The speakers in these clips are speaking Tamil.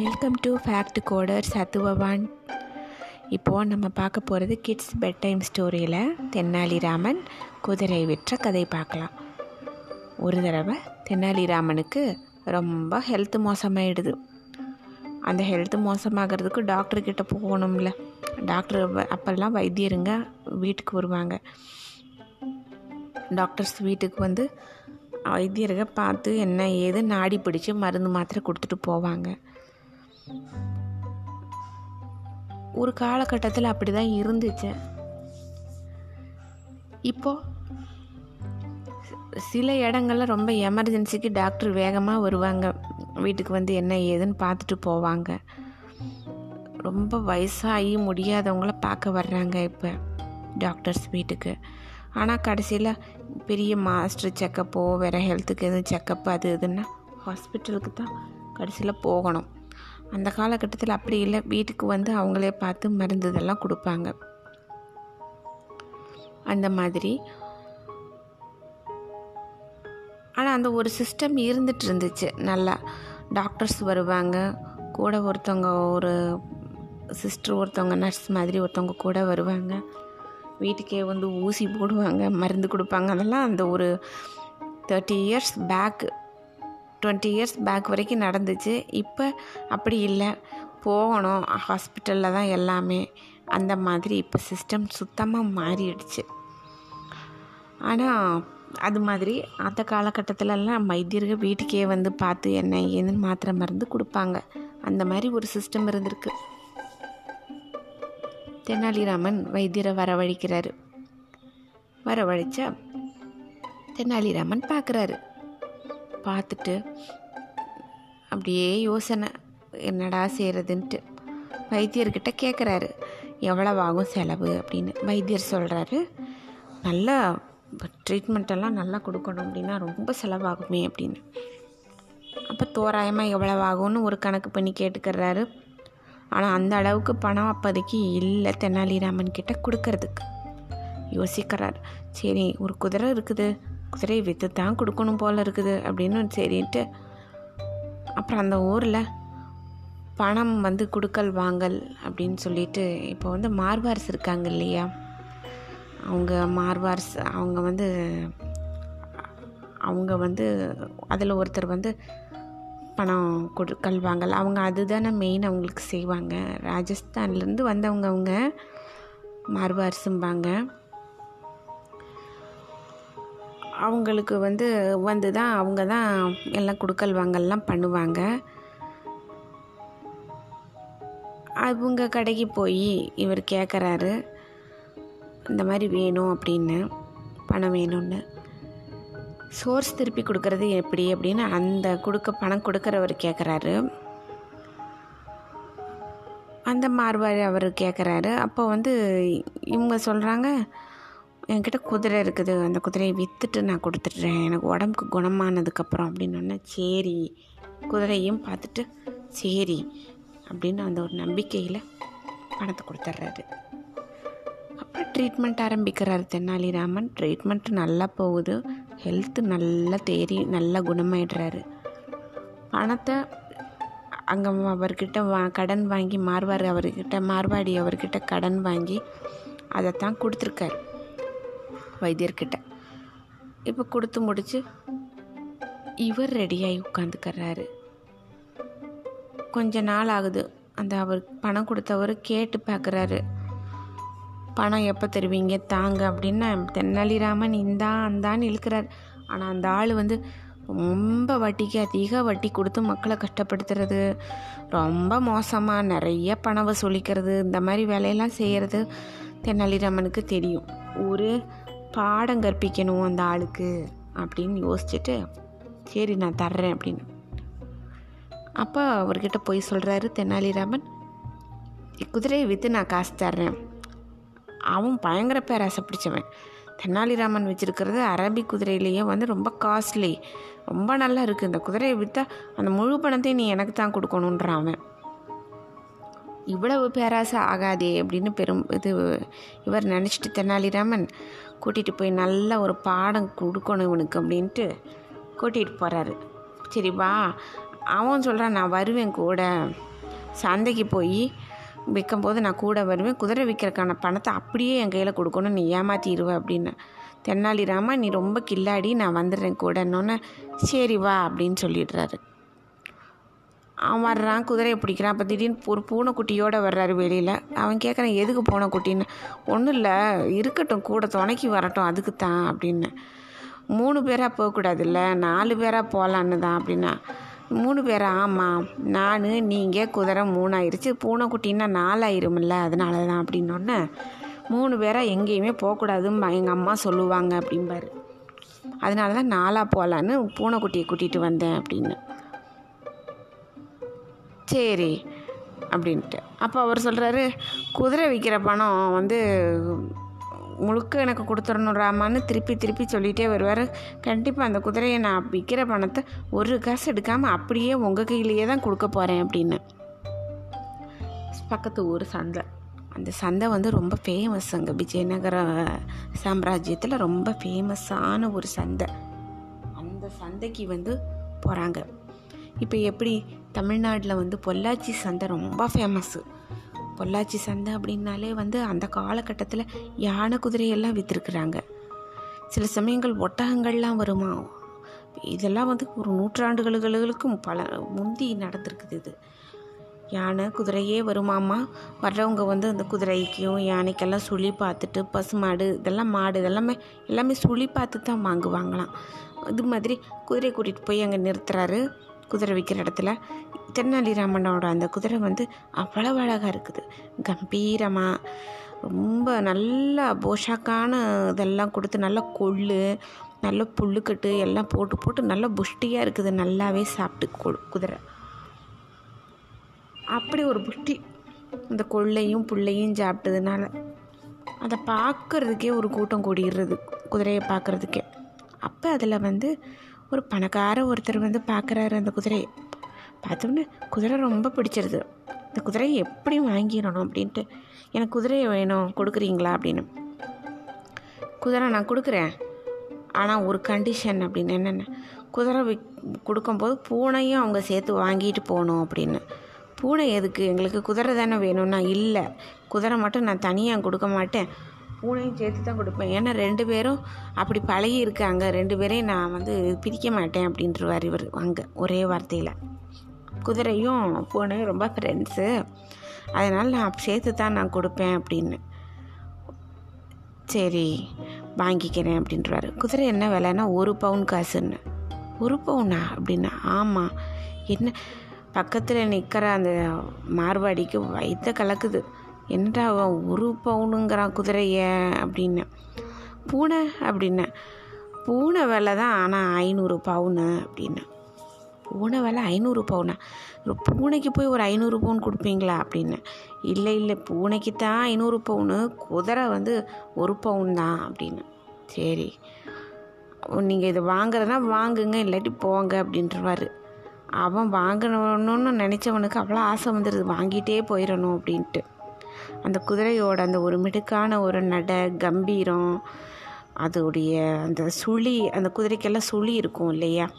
வெல்கம் டு ஃபேக்ட் கோடர் சத்துவவான் இப்போது நம்ம பார்க்க போகிறது கிட்ஸ் பெட் டைம் ஸ்டோரியில் தென்னாலிராமன் குதிரை விற்ற கதை பார்க்கலாம். ஒரு தடவை தென்னாலிராமனுக்கு ரொம்ப ஹெல்த் மோசமாயிடுது. அந்த ஹெல்த் மோசமாகிறதுக்கு டாக்டர்கிட்ட போகணும்ல. டாக்டர் அப்போல்லாம் வைத்தியருங்க வீட்டுக்கு வருவாங்க. டாக்டர்ஸ் வீட்டுக்கு வந்து வைத்தியர்கள் பார்த்து என்ன ஏது நாடி பிடிச்சி மருந்து மாத்திரை கொடுத்துட்டு போவாங்க. ஒரு காலகட்டத்தில் அப்படி தான் இருந்துச்சு இப்போ சில இடங்களில் ரொம்ப எமர்ஜென்சிக்கு டாக்டர் வேகமாக வருவாங்க. வீட்டுக்கு வந்து என்ன ஏதுன்னு பார்த்துட்டு போவாங்க. ரொம்ப வயசாகி முடியாதவங்கள பார்க்க வர்றாங்க இப்போ டாக்டர்ஸ் வீட்டுக்கு. ஆனால் கடைசியில் பெரிய மாஸ்டர் செக்கப்போ வேறு ஹெல்த்துக்கு எதுவும் செக்கப் அது இதுன்னா ஹாஸ்பிட்டலுக்கு தான் கடைசியில் போகணும். அந்த காலகட்டத்தில் அப்படி இல்லை. வீட்டுக்கு வந்து அவங்களே பார்த்து மருந்து இதெல்லாம் கொடுப்பாங்க. அந்த மாதிரி. ஆனால் அந்த ஒரு சிஸ்டம் இருந்துட்டு இருந்துச்சு. நல்லா டாக்டர்ஸ் வருவாங்க. கூட ஒருத்தவங்க ஒரு சிஸ்டர் ஒருத்தவங்க நர்ஸ் மாதிரி ஒருத்தவங்க கூட வருவாங்க. வீட்டுக்கே வந்து ஊசி போடுவாங்க மருந்து கொடுப்பாங்க. அதெல்லாம் அந்த ஒரு thirty years back twenty years back வரைக்கும் நடந்துச்சு. இப்போ அப்படி இல்லை. போகணும். ஹாஸ்பிட்டலில் தான் எல்லாமே. அந்த மாதிரி இப்போ சிஸ்டம் சுத்தமாக மாறிடுச்சு. ஆனால் அது மாதிரி அந்த காலகட்டத்திலலாம் வைத்தியர்கள் வீட்டுக்கே வந்து பார்த்து என்ன ஏதுன்னு மாத்திரை மருந்து கொடுப்பாங்க. அந்த மாதிரி ஒரு சிஸ்டம் இருந்திருக்கு. தெனாலிராமன் வைத்தியரை வரவழைக்கிறாரு. வரவழைச்சா தெனாலிராமன் பார்க்குறாரு. பார்த்துட்டு அப்படியே யோசனை என்னடா செய்கிறதுன்ட்டு வைத்தியர்கிட்ட கேட்குறாரு எவ்வளவு ஆகும் செலவு? அப்படின்னு வைத்தியர் சொல்கிறாரு நல்லா ட்ரீட்மெண்ட்டெல்லாம் நல்லா கொடுக்கணும் அப்படின்னா ரொம்ப செலவாகுமே அப்படின்னு. அப்போ தோராயமாக எவ்வளவு ஆகும்னு ஒரு கணக்கு பண்ணி கேட்டுக்கிறாரு. ஆனால் அந்த அளவுக்கு பணம் அப்போதைக்கு இல்லை தெனாலிராமன் கிட்ட கொடுக்கறதுக்கு. யோசிக்கிறார். சரி ஒரு குதிரை இருக்குது. குதிரையை விற்று தான் கொடுக்கணும் போல் இருக்குது அப்படின்னு சரின்ட்டு. அப்புறம் அந்த ஊரில் பணம் வந்து கொடுக்கல் வாங்கல் அப்படின்னு சொல்லிட்டு இப்போ வந்து மார்வார்ஸ் இருக்காங்க இல்லையா? அவங்க மார்வார்ஸ் அவங்க வந்து அவங்க வந்து அதில் ஒருத்தர் வந்து பணம் கொடுக்கல் வாங்கல். அவங்க அதுதானே மெயின் அவங்களுக்கு செய்வாங்க. ராஜஸ்தான்லேருந்து வந்தவங்க அவங்க மார்வார்ஸும்பாங்க. அவங்களுக்கு வந்து வந்து தான் அவங்க தான் எல்லாம் கொடுக்கல் வாங்கல்லாம் பண்ணுவாங்க. அவங்க கடைக்கு போய் இவர் கேட்குறாரு இந்த மாதிரி வேணும் அப்படின்னு பணம் வேணும்னு. சோர்ஸ் திருப்பி கொடுக்கறது எப்படி அப்படின்னு அந்த கொடுக்க பணம் கொடுக்குறவர் கேட்குறாரு அந்த மார்பாரி அவர் கேட்குறாரு அப்போ வந்து இவங்க சொல்கிறாங்க என்கிட்ட குதிரை இருக்குது. அந்த குதிரையை விற்றுட்டு நான் கொடுத்துட்றேன். எனக்கு உடம்புக்கு குணமானதுக்கப்புறம் அப்படின்னு சரி. குதிரையும் பார்த்துட்டு சரி அப்படின்னு அந்த ஒரு நம்பிக்கையில் பணத்தை கொடுத்துட்றாரு. அப்புறம் ட்ரீட்மெண்ட் ஆரம்பிக்கிறார் தென்னாலிராமன். ட்ரீட்மெண்ட் நல்லா போகுது. ஹெல்த்து நல்லா தேறி நல்லா குணமாயிடுறாரு. பணத்தை அங்கே அவர்கிட்ட வா கடன் வாங்கி மார்வார் அவர்கிட்ட மார்வாடி அவர்கிட்ட கடன் வாங்கி அதை தான் கொடுத்துருக்காரு. வைத்தியர்கிட்ட. இப்போ கொடுத்து முடிச்சு இவர் ரெடியாகி உட்காந்துக்கிறாரு கொஞ்ச நாள் ஆகுது. அந்த அவர் பணம் கொடுத்தவர் கேட்டு பார்க்குறாரு பணம் எப்போ தருவீங்க? தாங்க அப்படின்னு தென்னாலிராமன் இந்தா அந்தான்னு இழுக்கிறார் ஆனால் அந்த ஆள் வந்து ரொம்ப வட்டிக்கு அதிக வட்டி கொடுத்து மக்களை கஷ்டப்படுத்துறது ரொம்ப மோசமாக நிறைய பணம் வசூலிக்கிறது இந்த மாதிரி வேலையெல்லாம் செய்கிறது தென்னாலிராமனுக்கு தெரியும். ஒரு பாடம் கற்பிக்கணும் அந்த ஆளுக்கு அப்படின்னு யோசிச்சுட்டு சரி நான் தர்றேன் அப்படின்னு. அப்போ அவர்கிட்ட போய் சொல்கிறாரு தெனாலிராமன் குதிரையை விற்று நான் காசு தர்றேன். அவன் பயங்கர பேராசை பிடிச்சவன். தெனாலிராமன் வச்சுருக்கிறது அரபி குதிரையிலேயே வந்து ரொம்ப காஸ்ட்லி ரொம்ப நல்லா இருக்குது இந்த குதிரையை விற்றா அந்த முழு பணத்தையும் நீ எனக்கு தான் கொடுக்கணுன்றான் அவன். இவ்வளவு பேராசை ஆகாதே அப்படின்னு பெரும் இது இவர் நினச்சிட்டு தெனாலிராமன் கூட்டிகிட்டு போய் நல்ல ஒரு பாடம் கொடுக்கணும் இவனுக்கு அப்படின்ட்டு கூட்டிகிட்டு போகிறாரு சரி வா. அவன் சொல்கிறான் நான் வருவேன் கூட. சந்தைக்கு போய் விற்கும்போது நான் கூட வருவேன். குதிரை விற்கிறக்கான பணத்தை அப்படியே என் கையில் கொடுக்கணும். நீ ஏமாற்றிடுவ அப்படின்னு. தென்னாலிராமா நீ ரொம்ப கில்லாடி நான் வந்துடுறேன் கூடன்னொன்னே சரி வா அப்படின்னு சொல்லிடுறாரு. அவன் வர்றான் குதிரையை பிடிக்கிறான். அப்போ திடீர்னு ஒரு பூனைக்குட்டியோடு வர்றாரு வெளியில். அவன் கேட்குறான் எதுக்கு பூனைக்குட்டின்னு ஒன்றும் இல்லை இருக்கட்டும் கூட துணைக்கி வரட்டும் அதுக்கு தான் அப்படின்னு. மூணு பேராக போகக்கூடாதுல்ல நாலு பேராக போகலான்னு தான் அப்படின்னா. மூணு பேரா? ஆமாம் நான் நீங்கள் குதிரை மூணாயிருச்சு. பூனைக்குட்டின்னா நாலாயிருமில்ல அதனால தான் அப்படின்னொன்னே மூணு பேராக எங்கேயுமே போகக்கூடாதுன்னு எங்கள் அம்மா சொல்லுவாங்க அப்படிம்பாரு. அதனால தான் நாலாக போகலான்னு பூனைக்குட்டியை கூட்டிகிட்டு வந்தேன் அப்படின்னு. சரி அப்படின்ட்டு. அப்போ அவர் சொல்கிறாரு குதிரை விற்கிற பணம் வந்து முழுக்க எனக்கு கொடுத்துடணும் ராமான்னு திருப்பி திருப்பி சொல்லிகிட்டே வருவார். கண்டிப்பாக அந்த குதிரையை நான் விற்கிற பணத்தை ஒரு காசு எடுக்காமல் அப்படியே உங்கள் கையிலேயே தான் கொடுக்க போகிறேன் அப்படின்னு. பக்கத்து ஊர் சந்தை. அந்த சந்தை வந்து ரொம்ப ஃபேமஸ் அங்கே. விஜயநகர சாம்ராஜ்யத்தில் ரொம்ப ஃபேமஸான ஒரு சந்தை. அந்த சந்தைக்கு வந்து போகிறாங்க இப்போ எப்படி தமிழ்நாட்டில் வந்து பொள்ளாச்சி சந்தை ரொம்ப ஃபேமஸ்ஸு பொள்ளாச்சி சந்தை அப்படின்னாலே வந்து அந்த காலகட்டத்தில் யானை குதிரையெல்லாம் விற்றுருக்குறாங்க சில சமயங்கள் ஒட்டகங்கள்லாம் வருமா? இதெல்லாம் வந்து ஒரு நூற்றாண்டுகளுக்கும் பல முந்தி நடந்திருக்குது இது. யானை குதிரையே வருமாமா வர்றவங்க வந்து அந்த குதிரைக்கும் யானைக்கெல்லாம் சுழி பார்த்துட்டு பசுமாடு இதெல்லாம் மாடு இதெல்லாமே எல்லாமே சுழி பார்த்து தான் வாங்குவாங்களாம். இது மாதிரி குதிரை கூட்டிகிட்டு போய் அங்கே நிறுத்துறாரு. குதிரை விற்கிற இடத்துல தென்னாலிராமனோட அந்த குதிரை வந்து அவ்வளவு அழகாக இருக்குது. கம்பீரமாக ரொம்ப நல்ல போஷாக்கான இதெல்லாம் கொடுத்து நல்ல கொள்ளு நல்ல புல்லுக்கட்டு எல்லாம் போட்டு போட்டு நல்ல புஷ்டியாக இருக்குது. நல்லாவே சாப்பிட்டு குதிரை. அப்படி ஒரு புஷ்டி. இந்த கொள்ளையும் புள்ளையும் சாப்பிட்டதுனால அதை பார்க்குறதுக்கே ஒரு கூட்டம் கூடிடுறது குதிரையை பார்க்குறதுக்கே. அப்போ அதில் வந்து ஒரு பணக்கார ஒருத்தர் வந்து பார்க்குறாரு அந்த குதிரையை பார்த்தோன்னே குதிரை ரொம்ப பிடிச்சிருது. இந்த குதிரையை எப்படி வாங்கிடணும் அப்படின்ட்டு எனக்கு குதிரையை வேணும் கொடுக்குறீங்களா? அப்படின்னு. குதிரை நான் கொடுக்குறேன். ஆனால் ஒரு கண்டிஷன் அப்படின்னு. என்னென்ன? குதிரை விக் கொடுக்கும்போது பூனையும் அவங்க சேர்த்து வாங்கிட்டு போகணும் அப்படின்னு. பூனை எதுக்கு? எங்களுக்கு குதிரை தானே வேணும்னா இல்லை. குதிரை மட்டும் நான் தனியாக கொடுக்க மாட்டேன். பூனையும் சேர்த்து தான் கொடுப்பேன். ஏன்னா ரெண்டு பேரும் அப்படி பழகி இருக்காங்க ரெண்டு பேரையும் நான் வந்து பிரிக்க மாட்டேன் அப்படின்றவார் இவர். அங்கே ஒரே வார்த்தையில். குதிரையும் பூனையும் ரொம்ப ஃப்ரெண்ட்ஸு அதனால் நான் சேர்த்து தான் நான் கொடுப்பேன் அப்படின்னு. சரி வாங்கிக்கிறேன் அப்படின்றாரு குதிரை என்ன விலைன்னா ஒரு பவுன் காசுன்னு. ஒரு பவுனா அப்படின்னா ஆமாம் என்ன பக்கத்தில் நிற்கிற அந்த மார்வாடிக்கு வயிற்ற கலக்குது. என்னடா அவன் ஒரு பவுனுங்கிறான் குதிரைய அப்படின்னு. பூனை அப்படின்னு. பூனை விலை தான் ஆனால் ஐநூறு பவுனு அப்படின்னு. பூனை விலை ஐநூறு பவுனா? ஒரு பூனைக்கு போய் ஒரு ஐநூறு பவுன் கொடுப்பீங்களா அப்படின்னு. இல்லை இல்லை பூனைக்கு தான் ஐநூறு பவுனு குதிரை வந்து ஒரு பவுன் தான் அப்படின்னு. சரி. நீங்கள் இதை வாங்குறதுனா வாங்குங்க இல்லாட்டி போங்க அப்படின்றவாரு. அவன் வாங்கணும்னு நினச்சவனுக்கு அவ்வளோ ஆசை வந்துடுது வாங்கிட்டே போயிடணும் அப்படின்ட்டு. அந்த குதிரையோட அந்த ஒரு மிடுக்கான ஒரு நட கம்பீரம் அதோடைய அந்த சுழி அந்த குதிரைக்கெல்லாம் சுழி இருக்கும் இல்லையா?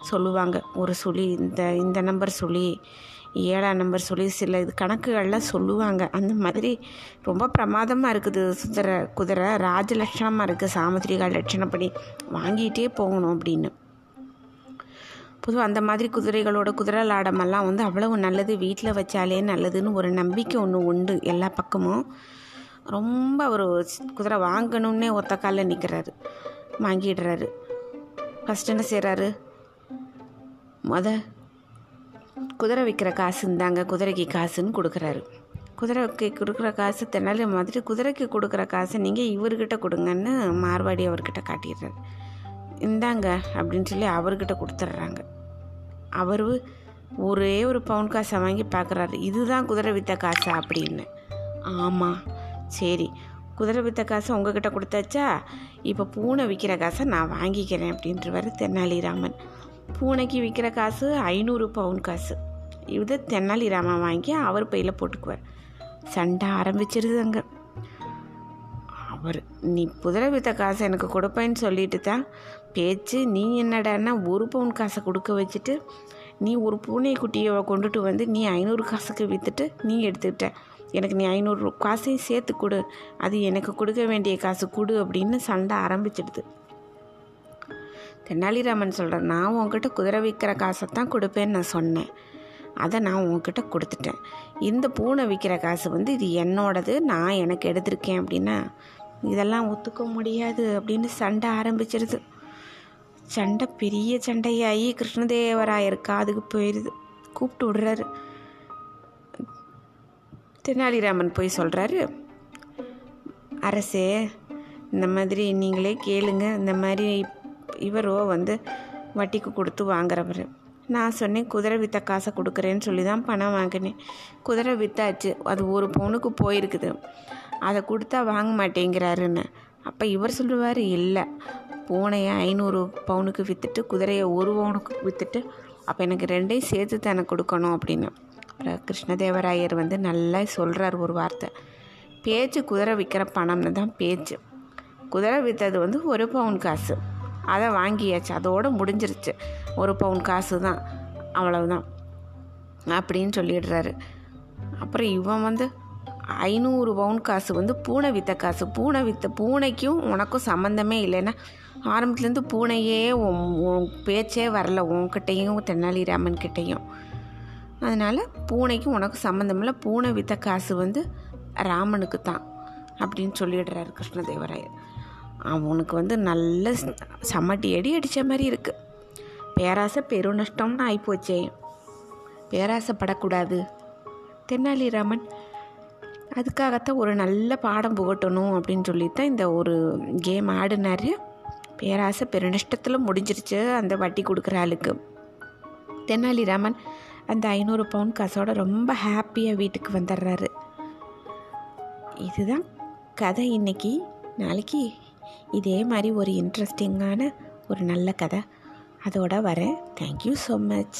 சொல்லுவாங்க. ஒரு சுழி இந்த இந்த நம்பர் சுழி ஏழாம் நம்பர் சொல்லி சில இது கணக்குகள்லாம் சொல்லுவாங்க. அந்த மாதிரி ரொம்ப பிரமாதமாக இருக்குது சுந்தர குதிரை. ராஜலட்சணமாக இருக்குது சாமுத்திரிகா லட்சணப்படி வாங்கிட்டே போகணும் அப்படின்னு. பொதுவாக அந்த மாதிரி குதிரைகளோட குதிரை லாடமெல்லாம் வந்து அவ்வளவு நல்லது. வீட்டில் வச்சாலே நல்லதுன்னு ஒரு நம்பிக்கை ஒன்று உண்டு எல்லா பக்கமும். ரொம்ப ஒரு குதிரை வாங்கணுன்னே ஒத்த காலில் நிற்கிறாரு வாங்கிடுறாரு. ஃபஸ்ட் என்ன செய்கிறாரு முத குதிரை விற்கிற காசு இந்தாங்க குதிரைக்கு காசுன்னு கொடுக்குறாரு. குதிரைக்கு கொடுக்குற காசு தெனாலி மாதிரி குதிரைக்கு கொடுக்குற காசை நீங்கள் இவர்கிட்ட கொடுங்கன்னு மார்வாடி அவர்கிட்ட காட்டிடுறாரு. இந்தாங்க அப்படின்னு சொல்லி அவர்கிட்ட கொடுத்துட்றாங்க அவர் ஒரே ஒரு பவுன் காசை வாங்கி பார்க்குறாரு இதுதான் குதிரை வித்த காசா அப்படின்னு. ஆமாம் சரி குதிரை வித்த காசை உங்ககிட்ட கொடுத்தாச்சா? இப்போ பூனை விற்கிற காசை நான் வாங்கிக்கிறேன் அப்படின்றவர் தெனாலிராமன் பூனைக்கு விற்கிற காசு ஐநூறு பவுன் காசு. இது தெனாலிராமன் வாங்கி அவர் பையில் போட்டுக்குவார். சண்டை ஆரம்பிச்சிருது அங்கே அவர் நீ குதிரை வித்த காசை எனக்கு கொடுப்பேன்னு சொல்லிட்டு தான் பேச்சு நீ என்னடான்னா ஒரு பவுன் காசை கொடுக்க வச்சுட்டு நீ ஒரு பூனைக்குட்டியை கொண்டுட்டு வந்து நீ ஐநூறு காசுக்கு விற்றுட்டு நீ எடுத்துக்கிட்ட. எனக்கு நீ ஐநூறு காசையும் சேர்த்து கொடு. அது எனக்கு கொடுக்க வேண்டிய காசு கொடு அப்படின்னு சண்டை ஆரம்பிச்சிடுது. தெனாலிராமன் சொல்கிறேன் நான் உன்கிட்ட குதிரை விற்கிற காசை தான் கொடுப்பேன்னு நான் சொன்னேன். அதை நான் உங்ககிட்ட கொடுத்துட்டேன். இந்த பூனை விற்கிற காசு வந்து இது என்னோடது நான் எனக்கு எடுத்திருக்கேன் அப்படின்னா இதெல்லாம் ஒத்துக்க முடியாது அப்படின்னு சண்டை ஆரம்பிச்சிருது. சண்டை பெரிய சண்டையாகி கிருஷ்ணதேவராயர் காதுக்கு போயிடுது கூப்பிட்டு விடுறாரு. தெனாலிராமன் போய் சொல்கிறாரு அரசே இந்த மாதிரி நீங்களே கேளுங்க. இந்த மாதிரி இவரோ வந்து வட்டிக்கு கொடுத்து வாங்குறவர். நான் சொன்னேன் குதிரை வித்த காசை கொடுக்குறேன்னு சொல்லி தான் பணம் வாங்கினேன். குதிரை வித்தாச்சு. அது ஒரு பவுனுக்கு போயிருக்குது. அதை கொடுத்தா வாங்க மாட்டேங்கிறாருன்னு. அப்போ இவர் சொல்லுவார் இல்லை பூனையை ஐநூறு பவுனுக்கு விற்றுட்டு குதிரையை ஒரு பவுனுக்கு விற்றுட்டு அப்போ எனக்கு ரெண்டையும் சேர்த்து தானே கொடுக்கணும் அப்படின்னு. அப்புறம் கிருஷ்ணதேவராயர் வந்து நல்லா சொல்கிறார் ஒரு வார்த்தை. பேச்சு குதிரை விற்கிற பணம்னு தான் பேச்சு. குதிரை விற்றது வந்து ஒரு பவுன் காசு. அதை வாங்கியாச்சு. அதோடு முடிஞ்சிருச்சு. ஒரு பவுன் காசு தான். அவ்வளவுதான். அப்படின்னு சொல்லிடுறாரு. அப்புறம் இவன் வந்து ஐநூறு பவுன் காசு வந்து பூனை வித்த காசு. பூனை வித்த பூனைக்கும் உனக்கும் சம்மந்தமே இல்லைன்னா ஆரம்பத்துலேருந்து பூனையே உன் உன் பேச்சே வரல உன்கிட்டையும் தென்னாலிராமன் கிட்டேயும் அதனால் பூனைக்கும் உனக்கு சம்மந்தம் இல்லை. பூனை வித்த காசு வந்து ராமனுக்கு தான் அப்படின்னு சொல்லிடுறாரு கிருஷ்ணதேவராயர். அவனுக்கு வந்து நல்ல சமட்டி அடி அடித்த மாதிரி இருக்குது பேராசை பெரு நஷ்டம்னு ஆகிப்போச்சே பேராசைப்படக்கூடாது தென்னாலிராமன் அதுக்காகத்தான் ஒரு நல்ல பாடம் புகட்டணும் அப்படின்னு சொல்லித்தான் இந்த ஒரு கேம் ஆடினார். பேராசை பெருநஷ்டத்தில் முடிஞ்சிருச்சு அந்த வட்டி கொடுக்குற ஆளுக்கு. தெனாலிராமன் அந்த ஐநூறு பவுன் காசோட ரொம்ப ஹாப்பியாக வீட்டுக்கு வந்துடுறாரு இதுதான் கதை இன்னைக்கு. நாளைக்கு இதே மாதிரி ஒரு இன்ட்ரெஸ்டிங்கான ஒரு நல்ல கதை. அதோட வரேன். Thank you so much